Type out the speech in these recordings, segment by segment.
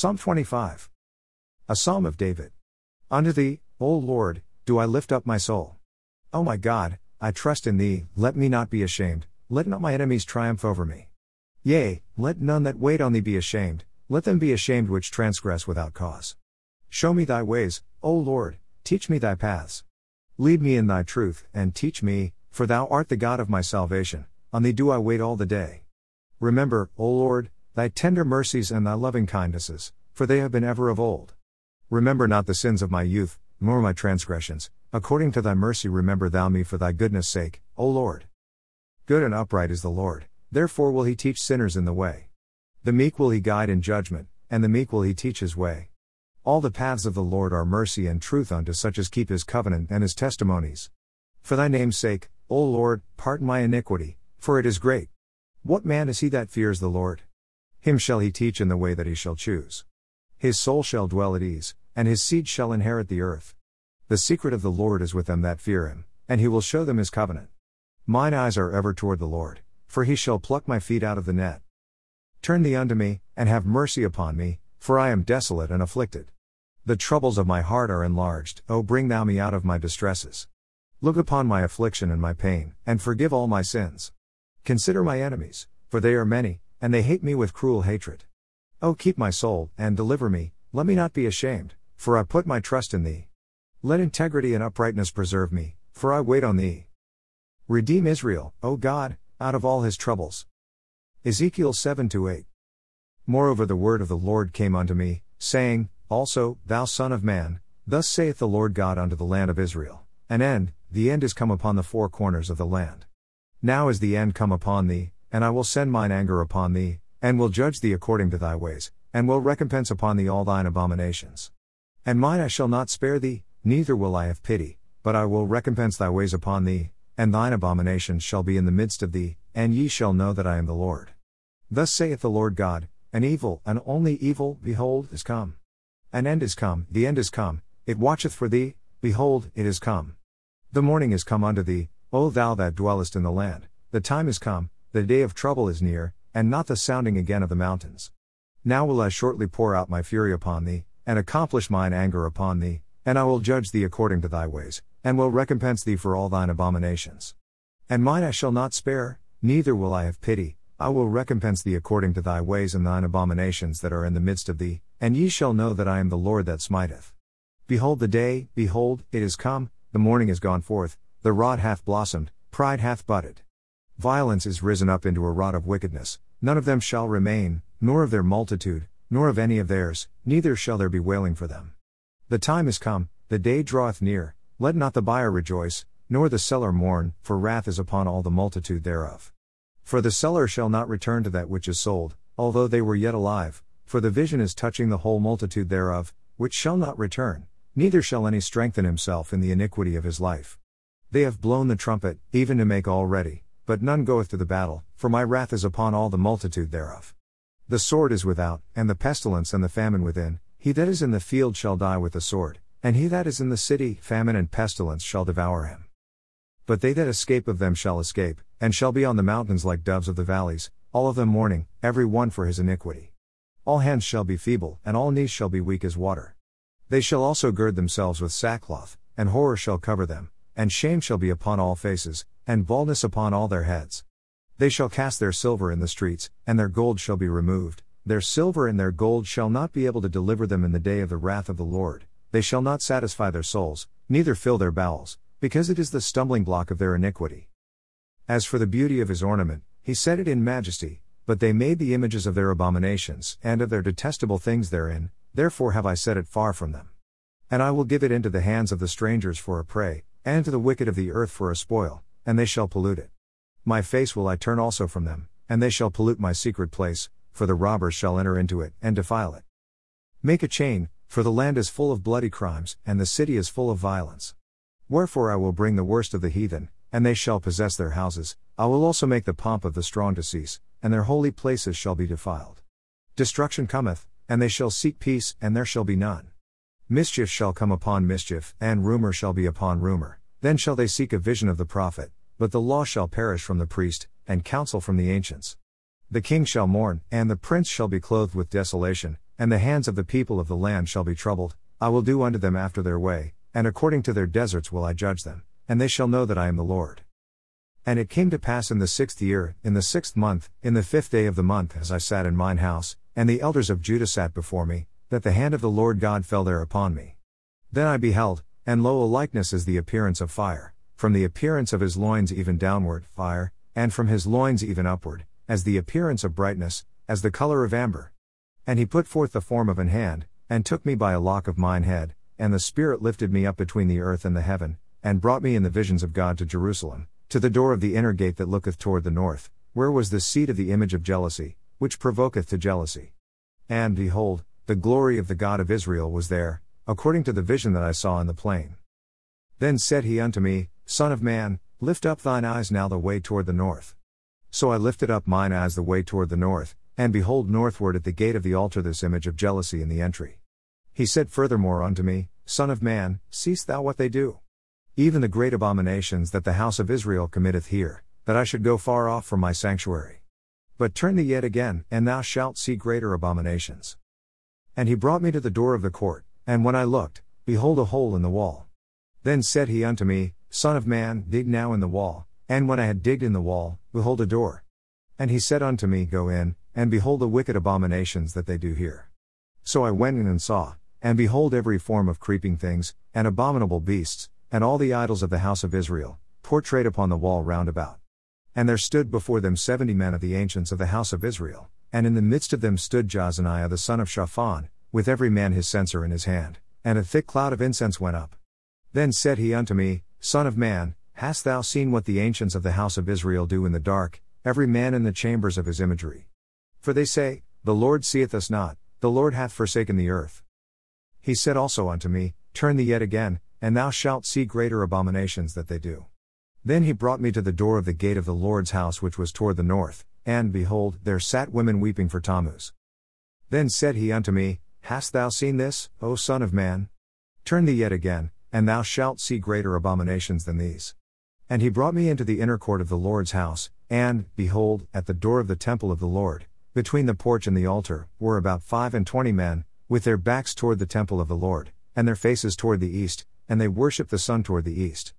Psalm 25. A Psalm of David. Unto thee, O Lord, do I lift up my soul. O my God, I trust in thee, let me not be ashamed, let not my enemies triumph over me. Yea, let none that wait on thee be ashamed, let them be ashamed which transgress without cause. Show me thy ways, O Lord, teach me thy paths. Lead me in thy truth, and teach me, for thou art the God of my salvation, on thee do I wait all the day. Remember, O Lord, thy tender mercies and thy loving kindnesses, for they have been ever of old. Remember not the sins of my youth, nor my transgressions, according to thy mercy remember thou me for thy goodness' sake, O Lord. Good and upright is the Lord, therefore will he teach sinners in the way. The meek will he guide in judgment, and the meek will he teach his way. All the paths of the Lord are mercy and truth unto such as keep his covenant and his testimonies. For thy name's sake, O Lord, pardon my iniquity, for it is great. What man is he that fears the Lord? Him shall he teach in the way that he shall choose. His soul shall dwell at ease, and his seed shall inherit the earth. The secret of the Lord is with them that fear him, and he will show them his covenant. Mine eyes are ever toward the Lord, for he shall pluck my feet out of the net. Turn thee unto me, and have mercy upon me, for I am desolate and afflicted. The troubles of my heart are enlarged, O bring thou me out of my distresses. Look upon my affliction and my pain, and forgive all my sins. Consider my enemies, for they are many, and they hate me with cruel hatred. O keep my soul, and deliver me, let me not be ashamed, for I put my trust in thee. Let integrity and uprightness preserve me, for I wait on thee. Redeem Israel, O God, out of all his troubles. Ezekiel 7 8. Moreover, the word of the Lord came unto me, saying, Also, thou son of man, thus saith the Lord God unto the land of Israel An end, the end is come upon the four corners of the land. Now is the end come upon thee, and I will send mine anger upon thee, and will judge thee according to thy ways, and will recompense upon thee all thine abominations. And mine eye shall not spare thee, neither will I have pity, but I will recompense thy ways upon thee, and thine abominations shall be in the midst of thee, and ye shall know that I am the Lord. Thus saith the Lord God, an evil, an only evil, behold, is come. An end is come, the end is come, it watcheth for thee, behold, it is come. The morning is come unto thee, O thou that dwellest in the land, the time is come, the day of trouble is near, and not the sounding again of the mountains. Now will I shortly pour out my fury upon thee, and accomplish mine anger upon thee, and I will judge thee according to thy ways, and will recompense thee for all thine abominations. And mine eye shall not spare, neither will I have pity, I will recompense thee according to thy ways and thine abominations that are in the midst of thee, and ye shall know that I am the Lord that smiteth. Behold the day, behold, it is come, the morning is gone forth, the rod hath blossomed, pride hath budded. Violence is risen up into a rod of wickedness, none of them shall remain, nor of their multitude, nor of any of theirs, neither shall there be wailing for them. The time is come, the day draweth near, let not the buyer rejoice, nor the seller mourn, for wrath is upon all the multitude thereof. For the seller shall not return to that which is sold, although they were yet alive, for the vision is touching the whole multitude thereof, which shall not return, neither shall any strengthen himself in the iniquity of his life. They have blown the trumpet, even to make all ready, but none goeth to the battle, for my wrath is upon all the multitude thereof. The sword is without, and the pestilence and the famine within, he that is in the field shall die with the sword, and he that is in the city, famine and pestilence shall devour him. But they that escape of them shall escape, and shall be on the mountains like doves of the valleys, all of them mourning, every one for his iniquity. All hands shall be feeble, and all knees shall be weak as water. They shall also gird themselves with sackcloth, and horror shall cover them, and shame shall be upon all faces, and baldness upon all their heads. They shall cast their silver in the streets, and their gold shall be removed, their silver and their gold shall not be able to deliver them in the day of the wrath of the Lord, they shall not satisfy their souls, neither fill their bowels, because it is the stumbling block of their iniquity. As for the beauty of his ornament, he set it in majesty, but they made the images of their abominations, and of their detestable things therein, therefore have I set it far from them. And I will give it into the hands of the strangers for a prey, and to the wicked of the earth for a spoil, and they shall pollute it. My face will I turn also from them, and they shall pollute my secret place, for the robbers shall enter into it, and defile it. Make a chain, for the land is full of bloody crimes, and the city is full of violence. Wherefore I will bring the worst of the heathen, and they shall possess their houses, I will also make the pomp of the strong to cease, and their holy places shall be defiled. Destruction cometh, and they shall seek peace, and there shall be none. Mischief shall come upon mischief, and rumor shall be upon rumor, then shall they seek a vision of the prophet, but the law shall perish from the priest, and counsel from the ancients. The king shall mourn, and the prince shall be clothed with desolation, and the hands of the people of the land shall be troubled, I will do unto them after their way, and according to their deserts will I judge them, and they shall know that I am the Lord. And it came to pass in the sixth year, in the sixth month, in the fifth day of the month, as I sat in mine house, and the elders of Judah sat before me, that the hand of the Lord God fell there upon me. Then I beheld, and lo, a likeness is the appearance of fire, from the appearance of his loins even downward, fire, and from his loins even upward, as the appearance of brightness, as the color of amber. And he put forth the form of an hand, and took me by a lock of mine head, and the Spirit lifted me up between the earth and the heaven, and brought me in the visions of God to Jerusalem, to the door of the inner gate that looketh toward the north, where was the seat of the image of jealousy, which provoketh to jealousy. And behold, the glory of the God of Israel was there, according to the vision that I saw in the plain. Then said he unto me, Son of man, lift up thine eyes now the way toward the north. So I lifted up mine eyes the way toward the north, and behold northward at the gate of the altar this image of jealousy in the entry. He said furthermore unto me, Son of man, seest thou what they do? Even the great abominations that the house of Israel committeth here, that I should go far off from my sanctuary. But turn thee yet again, and thou shalt see greater abominations. And he brought me to the door of the court, and when I looked, behold a hole in the wall. Then said he unto me, Son of man, dig now in the wall, and when I had digged in the wall, behold a door. And he said unto me, Go in, and behold the wicked abominations that they do here. So I went in and saw, and behold every form of creeping things, and abominable beasts, and all the idols of the house of Israel, portrayed upon the wall round about. And there stood before them seventy men of the ancients of the house of Israel, and in the midst of them stood Jaazaniah the son of Shaphan, with every man his censer in his hand, and a thick cloud of incense went up. Then said he unto me, Son of man, hast thou seen what the ancients of the house of Israel do in the dark, every man in the chambers of his imagery? For they say, The Lord seeth us not, the Lord hath forsaken the earth. He said also unto me, Turn thee yet again, and thou shalt see greater abominations that they do. Then he brought me to the door of the gate of the Lord's house which was toward the north, and, behold, there sat women weeping for Tammuz. Then said he unto me, Hast thou seen this, O Son of Man? Turn thee yet again, and thou shalt see greater abominations than these. And he brought me into the inner court of the Lord's house, and, behold, at the door of the temple of the Lord, between the porch and the altar, were about five and twenty men, with their backs toward the temple of the Lord, and their faces toward the east, and they worshipped the sun toward the east.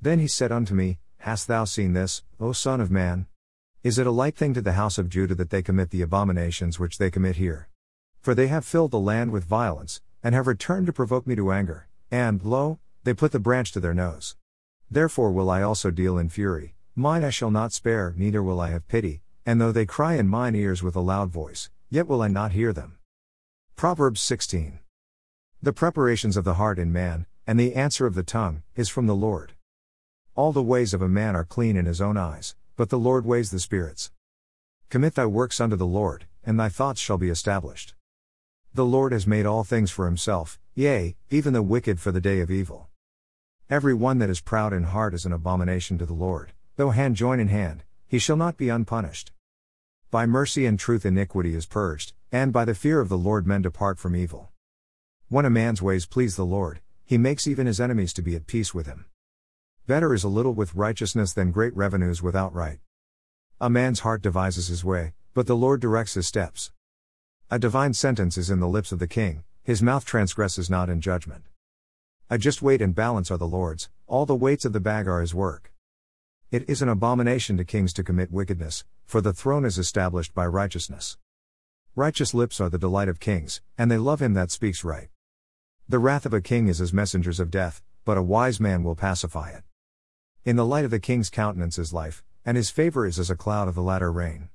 Then he said unto me, Hast thou seen this, O Son of Man? Is it a light thing to the house of Judah that they commit the abominations which they commit here? For they have filled the land with violence, and have returned to provoke me to anger, and, lo, they put the branch to their nose. Therefore will I also deal in fury, mine eye shall not spare, neither will I have pity, and though they cry in mine ears with a loud voice, yet will I not hear them. Proverbs 16. The preparations of the heart in man, and the answer of the tongue, is from the Lord. All the ways of a man are clean in his own eyes, but the Lord weighs the spirits. Commit thy works unto the Lord, and thy thoughts shall be established. The Lord has made all things for himself, yea, even the wicked for the day of evil. Every one that is proud in heart is an abomination to the Lord, though hand join in hand, he shall not be unpunished. By mercy and truth iniquity is purged, and by the fear of the Lord men depart from evil. When a man's ways please the Lord, he makes even his enemies to be at peace with him. Better is a little with righteousness than great revenues without right. A man's heart devises his way, but the Lord directs his steps. A divine sentence is in the lips of the king, his mouth transgresses not in judgment. A just weight and balance are the Lord's, all the weights of the bag are his work. It is an abomination to kings to commit wickedness, for the throne is established by righteousness. Righteous lips are the delight of kings, and they love him that speaks right. The wrath of a king is as messengers of death, but a wise man will pacify it. In the light of the king's countenance is life, and his favor is as a cloud of the latter rain.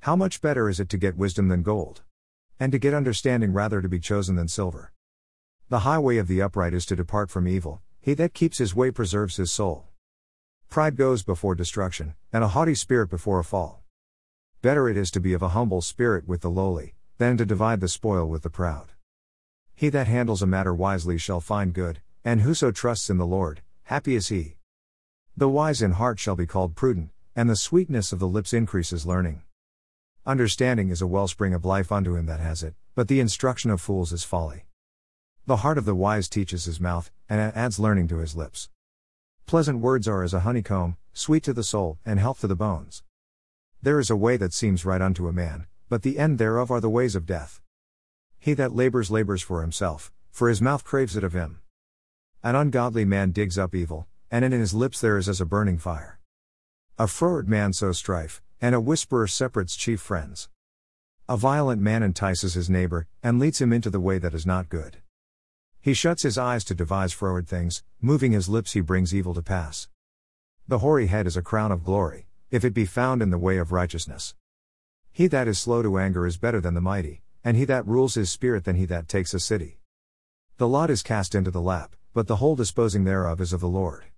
How much better is it to get wisdom than gold? And to get understanding rather to be chosen than silver. The highway of the upright is to depart from evil, he that keeps his way preserves his soul. Pride goes before destruction, and a haughty spirit before a fall. Better it is to be of a humble spirit with the lowly, than to divide the spoil with the proud. He that handles a matter wisely shall find good, and whoso trusts in the Lord, happy is he. The wise in heart shall be called prudent, and the sweetness of the lips increases learning. Understanding is a wellspring of life unto him that has it, but the instruction of fools is folly. The heart of the wise teaches his mouth, and adds learning to his lips. Pleasant words are as a honeycomb, sweet to the soul, and health to the bones. There is a way that seems right unto a man, but the end thereof are the ways of death. He that labors labors for himself, for his mouth craves it of him. An ungodly man digs up evil, and in his lips there is as a burning fire. A froward man sows strife, and a whisperer separates chief friends. A violent man entices his neighbor, and leads him into the way that is not good. He shuts his eyes to devise froward things, moving his lips he brings evil to pass. The hoary head is a crown of glory, if it be found in the way of righteousness. He that is slow to anger is better than the mighty, and he that rules his spirit than he that takes a city. The lot is cast into the lap, but the whole disposing thereof is of the Lord.